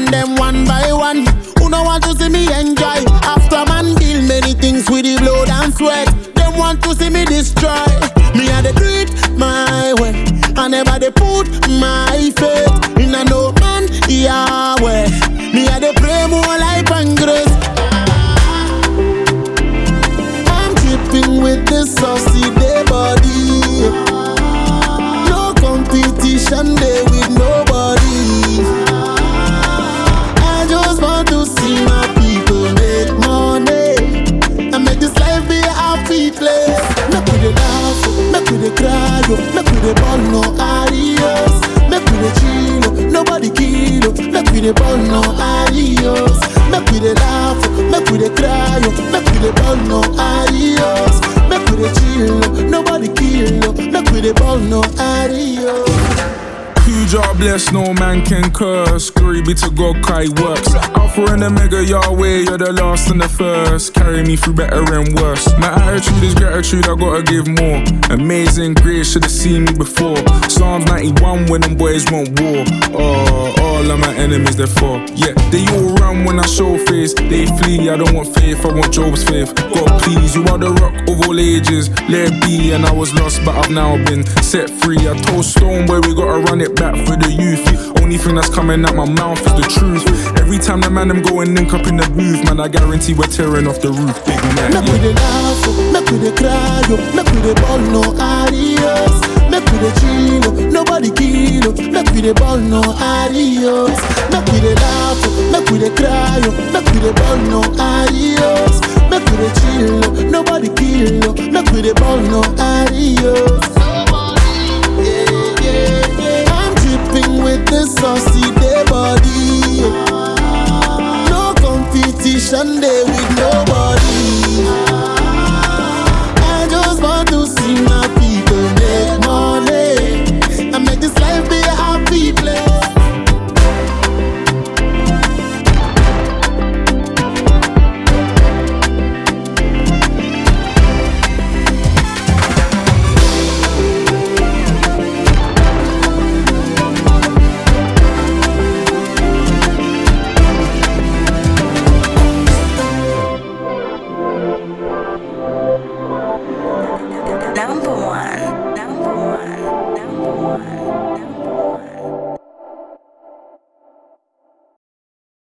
burn them one by one. Who no want to see me enjoy? After man deal many things with the blood and sweat. Them want to see me destroy. Me and the do my way. I never they put my faith in a no man way. Yo. make we dey ball no adios, make we dey chill, nobody kill, make we dey ball no adios, make we dey laugh, make we dey cry, make we dey ball no adios, make we dey chill, nobody kill, make we dey ball no adios. Huge are bless, no man can curse. Glory be to God, Kai works. Alpha and Omega, Yahweh, you're the last and the first. Carry me through better and worse. My attitude is gratitude, I gotta give more. Amazing grace, should've seen me before. Psalms 91 when them boys want war. Oh, all of my enemies, they fall. Yeah, they all run when I show face. They flee, I don't want faith, I want Job's faith. God, please, you are the rock of all ages. Let it be, and I was lost, but I've now been set free. I told Stonebwoy we gotta run it back for the youth. Only thing that's coming out my mouth is the truth. Every time the man them go and link up in the booth, man, I guarantee we're tearing off the roof. Big man. Oh, make we dey cry, no adios, make we dey chill, oh, nobody kill, oh. make we dey ball no adios, make we dey laugh, oh, make we dey cry, make we dey ball no adios, make we dey chill, oh, nobody kill, oh. make we dey ball no adios. Body.